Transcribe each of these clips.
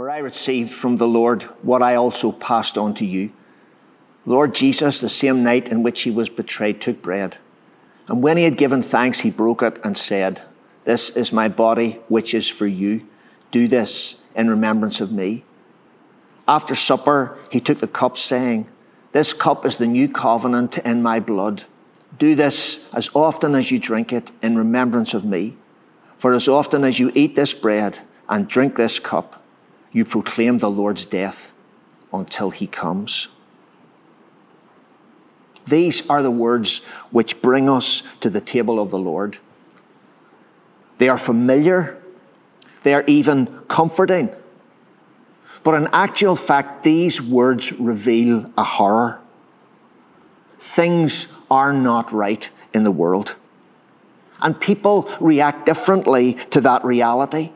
For I received from the Lord what I also passed on to you. Lord Jesus, the same night in which he was betrayed, took bread. And when he had given thanks, he broke it and said, This is my body, which is for you. Do this in remembrance of me. After supper, he took the cup, saying, This cup is the new covenant in my blood. Do this as often as you drink it in remembrance of me. For as often as you eat this bread and drink this cup, you proclaim the Lord's death until he comes. These are the words which bring us to the table of the Lord. They are familiar, they are even comforting. But in actual fact, these words reveal a horror. Things are not right in the world. And people react differently to that reality.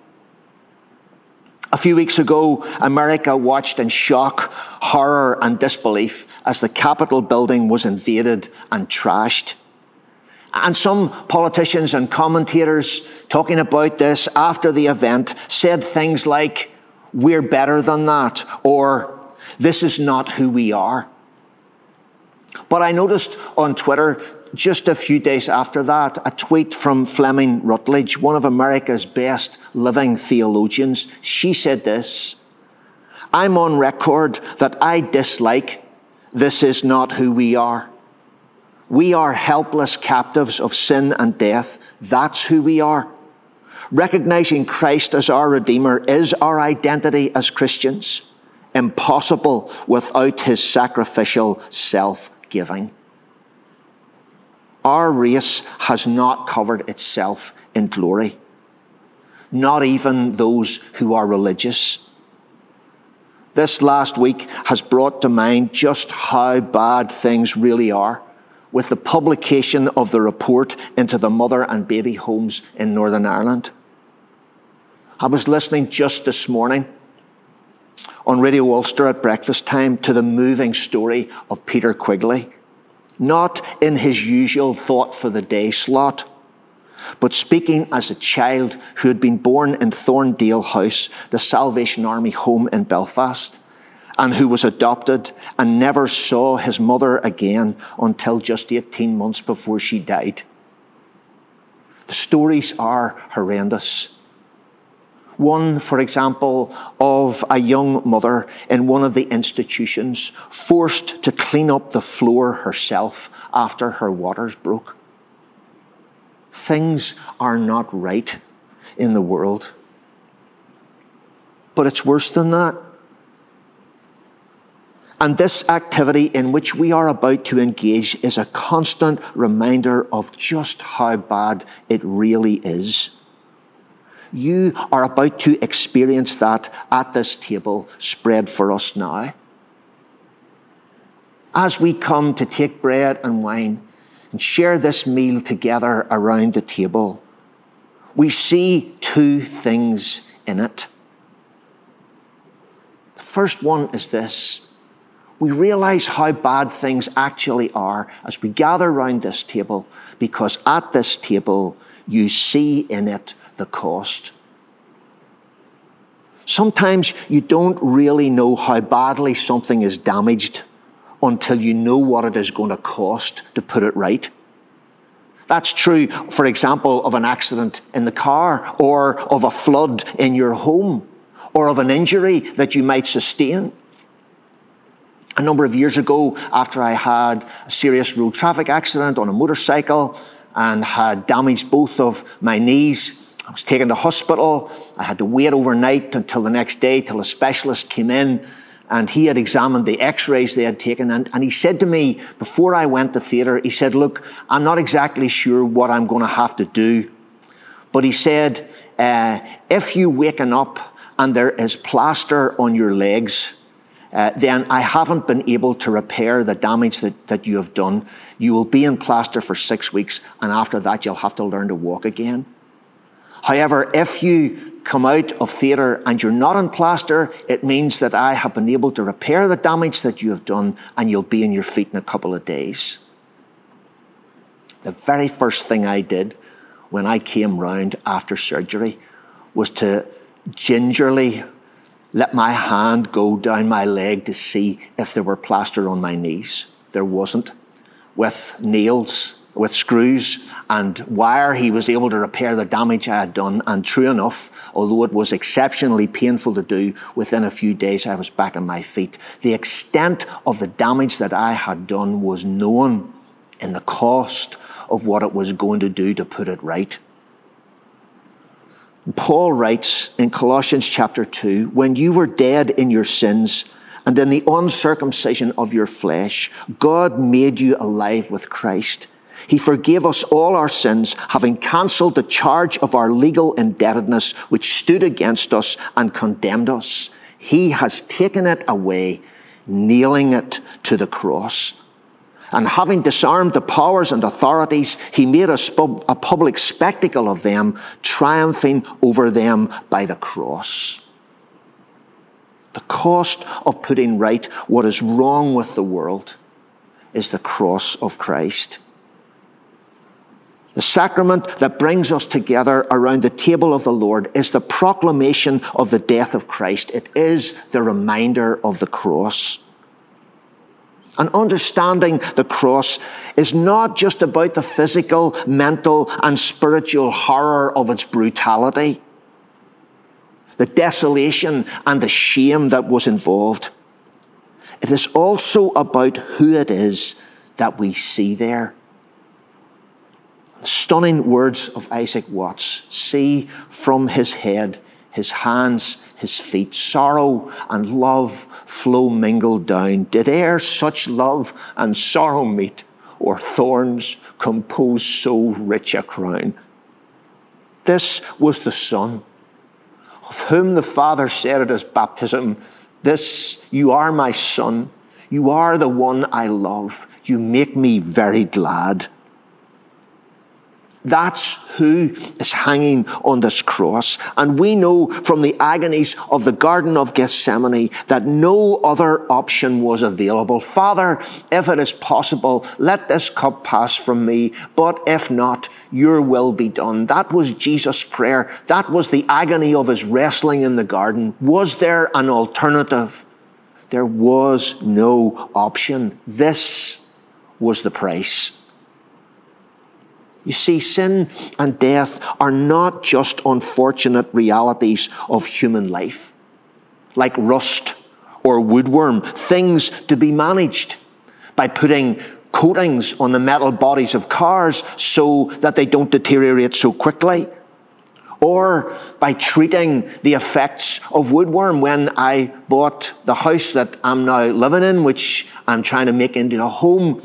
A few weeks ago, America watched in shock, horror, and disbelief as the Capitol building was invaded and trashed. And some politicians and commentators talking about this after the event said things like, we're better than that, or this is not who we are. But I noticed on Twitter just a few days after that a tweet from Fleming Rutledge, one of America's best living theologians. She said this I'm on record that I dislike this is not who we are. We are helpless captives of sin and death. That's who we are. Recognizing Christ as our Redeemer is our identity as Christians, impossible without his sacrificial self giving. Our race has not covered itself in glory, not even those who are religious. This last week has brought to mind just how bad things really are with the publication of the report into the mother and baby homes in Northern Ireland. I was listening just this morning on Radio Ulster at breakfast time to the moving story of Peter Quigley, not in his usual thought for the day slot, but speaking as a child who had been born in Thorndale House, the Salvation Army home in Belfast, and who was adopted and never saw his mother again until just 18 months before she died. The stories are horrendous. One, for example, of a young mother in one of the institutions forced to clean up the floor herself after her waters broke. Things are not right in the world. But it's worse than that. And this activity in which we are about to engage is a constant reminder of just how bad it really is. You are about to experience that at this table spread for us now. As we come to take bread and wine and share this meal together around the table, we see two things in it. The first one is this we realize how bad things actually are as we gather around this table, because at this table, you see in it the cost. Sometimes you don't really know how badly something is damaged until you know what it is going to cost to put it right. That's true, for example, of an accident in the car, or of a flood in your home, or of an injury that you might sustain. A number of years ago, after I had a serious road traffic accident on a motorcycle and had damaged both of my knees, I was taken to hospital. I had to wait overnight until the next day till a specialist came in and he had examined the x-rays they had taken and, and he said to me before I went to theatre, he said, look, I'm not exactly sure what I'm going to have to do. But he said, uh, if you waken up and there is plaster on your legs, uh, then I haven't been able to repair the damage that, that you have done. You will be in plaster for six weeks, and after that, you'll have to learn to walk again. However, if you come out of theatre and you're not in plaster, it means that I have been able to repair the damage that you have done, and you'll be on your feet in a couple of days. The very first thing I did when I came round after surgery was to gingerly let my hand go down my leg to see if there were plaster on my knees. There wasn't. With nails, with screws and wire, he was able to repair the damage I had done. And true enough, although it was exceptionally painful to do, within a few days I was back on my feet. The extent of the damage that I had done was known in the cost of what it was going to do to put it right. Paul writes in Colossians chapter 2 when you were dead in your sins and in the uncircumcision of your flesh, God made you alive with Christ. He forgave us all our sins, having cancelled the charge of our legal indebtedness which stood against us and condemned us. He has taken it away, nailing it to the cross. And having disarmed the powers and authorities, he made a, a public spectacle of them, triumphing over them by the cross. The cost of putting right what is wrong with the world is the cross of Christ. The sacrament that brings us together around the table of the Lord is the proclamation of the death of Christ. It is the reminder of the cross. And understanding the cross is not just about the physical, mental, and spiritual horror of its brutality, the desolation and the shame that was involved. It is also about who it is that we see there. Stunning words of Isaac Watts see from his head, his hands, his feet. Sorrow and love flow mingled down. Did e'er such love and sorrow meet, or thorns compose so rich a crown? This was the Son, of whom the Father said at his baptism, This, you are my Son, you are the one I love, you make me very glad. That's who is hanging on this cross. And we know from the agonies of the Garden of Gethsemane that no other option was available. Father, if it is possible, let this cup pass from me, but if not, your will be done. That was Jesus' prayer. That was the agony of his wrestling in the garden. Was there an alternative? There was no option. This was the price. You see, sin and death are not just unfortunate realities of human life, like rust or woodworm, things to be managed by putting coatings on the metal bodies of cars so that they don't deteriorate so quickly. Or by treating the effects of woodworm when I bought the house that I'm now living in, which I'm trying to make into a home.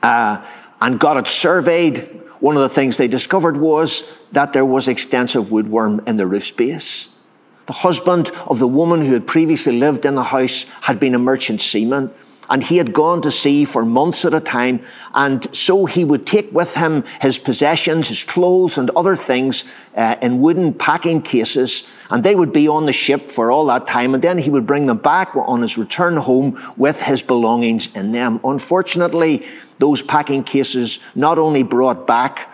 Uh, and got it surveyed, one of the things they discovered was that there was extensive woodworm in the roof space. The husband of the woman who had previously lived in the house had been a merchant seaman and he had gone to sea for months at a time. And so he would take with him his possessions, his clothes, and other things uh, in wooden packing cases. And they would be on the ship for all that time. And then he would bring them back on his return home with his belongings in them. Unfortunately, those packing cases not only brought back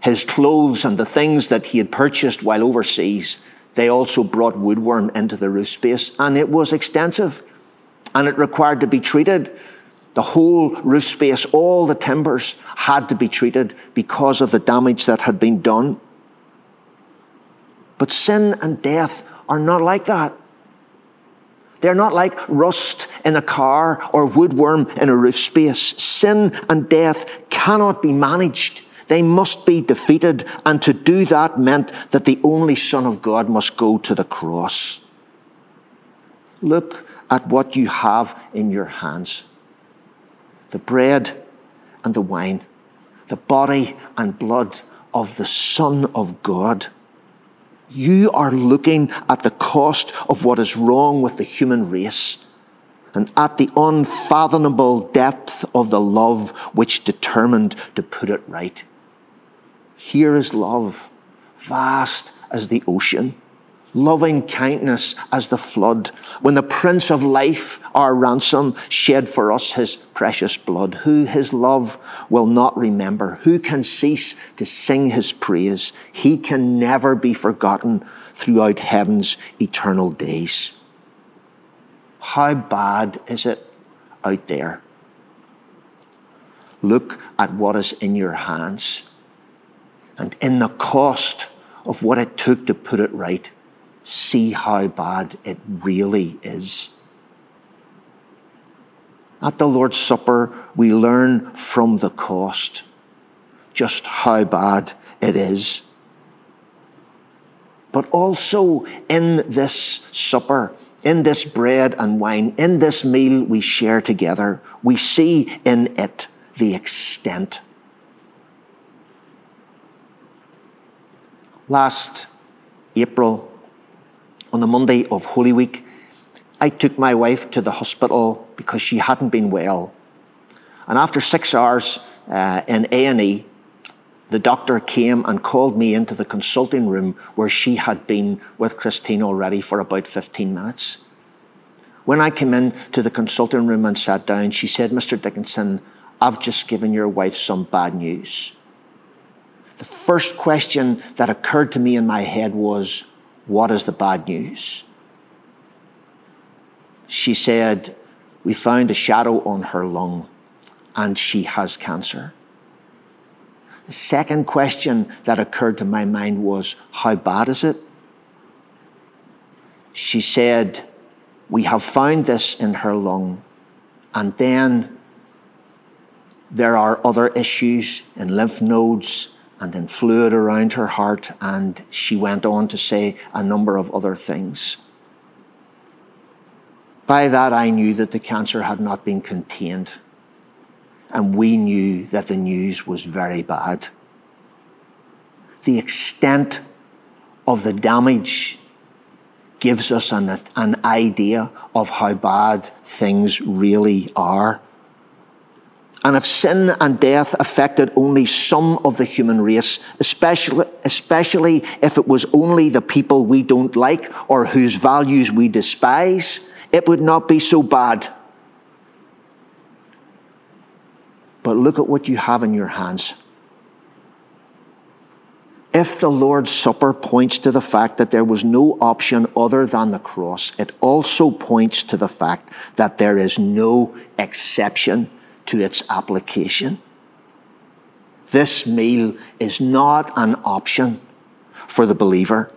his clothes and the things that he had purchased while overseas, they also brought woodworm into the roof space, and it was extensive. And it required to be treated. The whole roof space, all the timbers had to be treated because of the damage that had been done. But sin and death are not like that. They're not like rust in a car or woodworm in a roof space. Sin and death cannot be managed. They must be defeated. And to do that meant that the only Son of God must go to the cross. Look at what you have in your hands the bread and the wine, the body and blood of the Son of God. You are looking at the cost of what is wrong with the human race and at the unfathomable depth of the love which determined to put it right. Here is love, vast as the ocean loving kindness as the flood, when the Prince of Life, our ransom, shed for us his precious blood, who his love will not remember, who can cease to sing his praise? He can never be forgotten, throughout heaven's eternal days. How bad is it out there? Look at what is in your hands and in the cost of what it took to put it right. See how bad it really is. At the Lord's Supper, we learn from the cost just how bad it is. But also in this supper, in this bread and wine, in this meal we share together, we see in it the extent. Last April, on the Monday of Holy Week, I took my wife to the hospital because she hadn't been well. And after six hours uh, in A&E, the doctor came and called me into the consulting room where she had been with Christine already for about 15 minutes. When I came in to the consulting room and sat down, she said, Mr. Dickinson, I've just given your wife some bad news. The first question that occurred to me in my head was, What is the bad news? She said, We found a shadow on her lung and she has cancer. The second question that occurred to my mind was, How bad is it? She said, We have found this in her lung. And then there are other issues in lymph nodes and in fluid around her heart. And she went on to say a number of other things. By that, I knew that the cancer had not been contained and we knew that the news was very bad. The extent of the damage gives us an, an idea of how bad things really are. And if sin and death affected only some of the human race, especially, especially if it was only the people we don't like or whose values we despise, it would not be so bad. But look at what you have in your hands. If the Lord's Supper points to the fact that there was no option other than the cross, it also points to the fact that there is no exception to its application. This meal is not an option for the believer.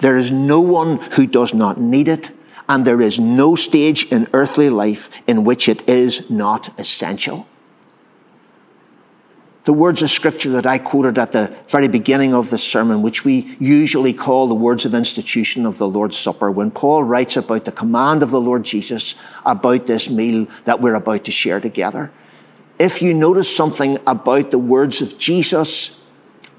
There is no one who does not need it, and there is no stage in earthly life in which it is not essential the words of scripture that I quoted at the very beginning of the sermon, which we usually call the words of institution of the Lord's Supper, when Paul writes about the command of the Lord Jesus about this meal that we're about to share together. If you notice something about the words of Jesus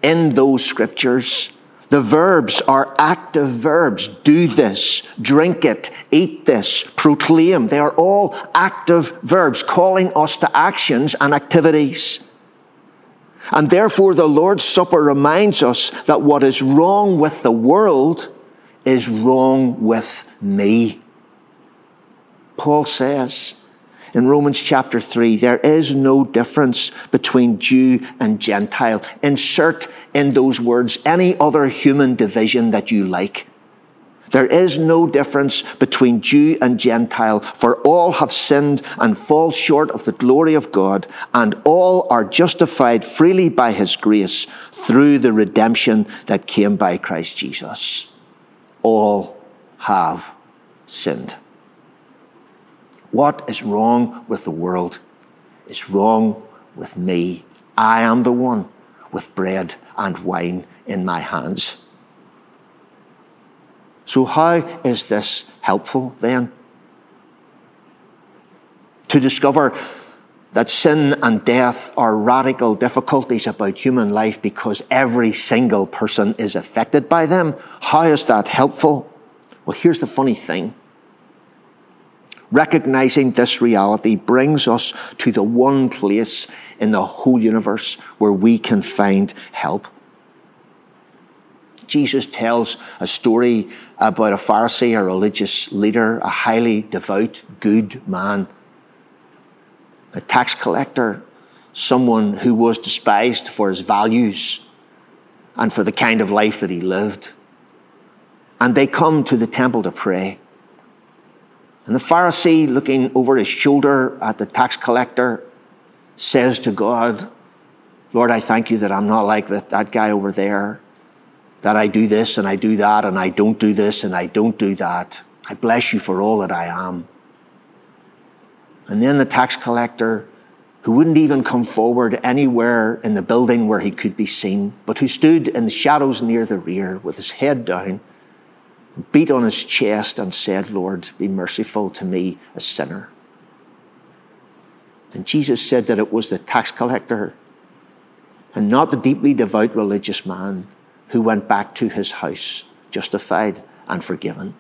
in those scriptures, the verbs are active verbs. Do this, drink it, eat this, proclaim. They are all active verbs calling us to actions and activities. And therefore, the Lord's Supper reminds us that what is wrong with the world is wrong with me. Paul says in Romans chapter 3 there is no difference between Jew and Gentile. Insert in those words any other human division that you like. There is no difference between Jew and Gentile, for all have sinned and fall short of the glory of God, and all are justified freely by his grace through the redemption that came by Christ Jesus. All have sinned. What is wrong with the world is wrong with me. I am the one with bread and wine in my hands. So, how is this helpful then? To discover that sin and death are radical difficulties about human life because every single person is affected by them. How is that helpful? Well, here's the funny thing. Recognizing this reality brings us to the one place in the whole universe where we can find help. Jesus tells a story about a Pharisee, a religious leader, a highly devout, good man, a tax collector, someone who was despised for his values and for the kind of life that he lived. and they come to the temple to pray. And the Pharisee, looking over his shoulder at the tax collector, says to God, Lord, I thank you that I'm not like that, that guy over there, that I do this and I do that and I don't do this and I don't do that. I bless you for all that I am. And then the tax collector, who wouldn't even come forward anywhere in the building where he could be seen, but who stood in the shadows near the rear with his head down, beat on his chest and said, Lord, be merciful to me, a sinner. And Jesus said that it was the tax collector and not the deeply devout religious man who went back to his house justified and forgiven.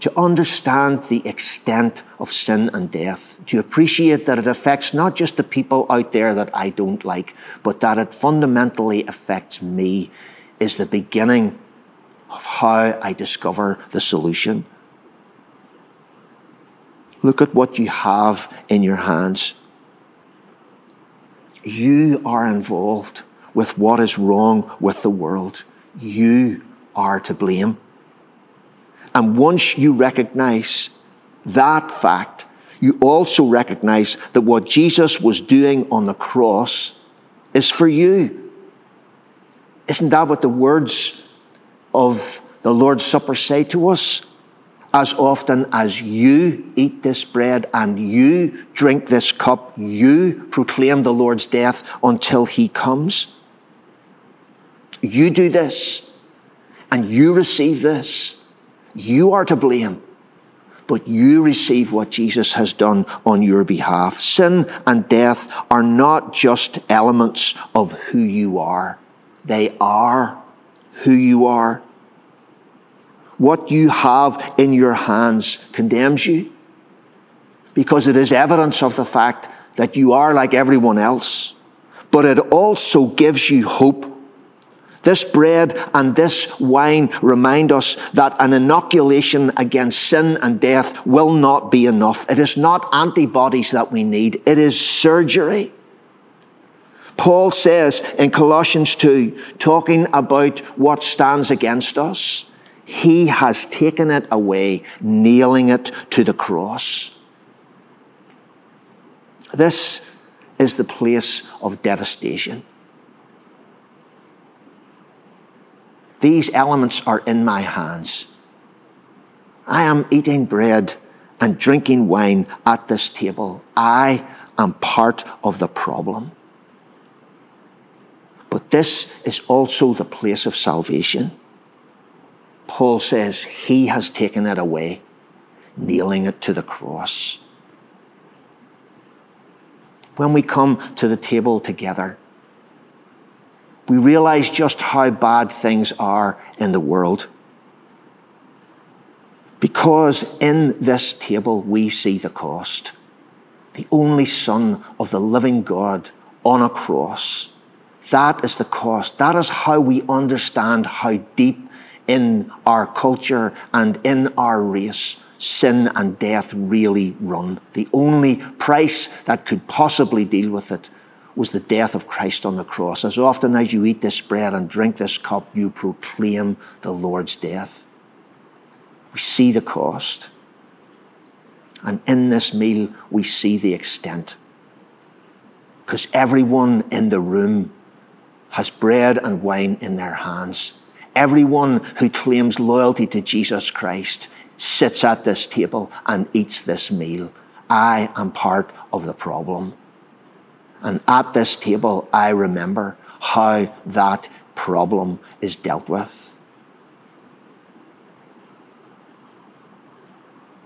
To understand the extent of sin and death, to appreciate that it affects not just the people out there that I don't like, but that it fundamentally affects me, is the beginning of how I discover the solution. Look at what you have in your hands. You are involved with what is wrong with the world. You are to blame. And once you recognize that fact, you also recognize that what Jesus was doing on the cross is for you. Isn't that what the words of the Lord's Supper say to us? as often as you eat this bread and you drink this cup, you proclaim the Lord's death until he comes. You do this and you receive this. You are to blame, but you receive what Jesus has done on your behalf. Sin and death are not just elements of who you are, they are who you are what you have in your hands condemns you because it is evidence of the fact that you are like everyone else. But it also gives you hope. This bread and this wine remind us that an inoculation against sin and death will not be enough. It is not antibodies that we need, it is surgery. Paul says in Colossians 2, talking about what stands against us, he has taken it away, nailing it to the cross. This is the place of devastation. These elements are in my hands. I am eating bread and drinking wine at this table. I am part of the problem. But this is also the place of salvation. Paul says he has taken it away, nailing it to the cross. When we come to the table together, we realize just how bad things are in the world. Because in this table we see the cost. The only Son of the living God on a cross. That is the cost. That is how we understand how deep in our culture and in our race, sin and death really run. The only price that could possibly deal with it was the death of Christ on the cross. As often as you eat this bread and drink this cup, you proclaim the Lord's death. We see the cost. And in this meal, we see the extent. Because everyone in the room has bread and wine in their hands. Everyone who claims loyalty to Jesus Christ sits at this table and eats this meal. I am part of the problem. And at this table, I remember how that problem is dealt with.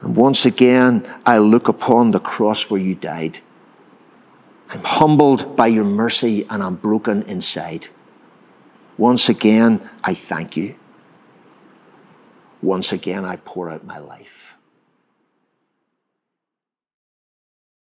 And once again, I look upon the cross where you died. I'm humbled by your mercy and I'm broken inside. Once again, I thank you. Once again, I pour out my life.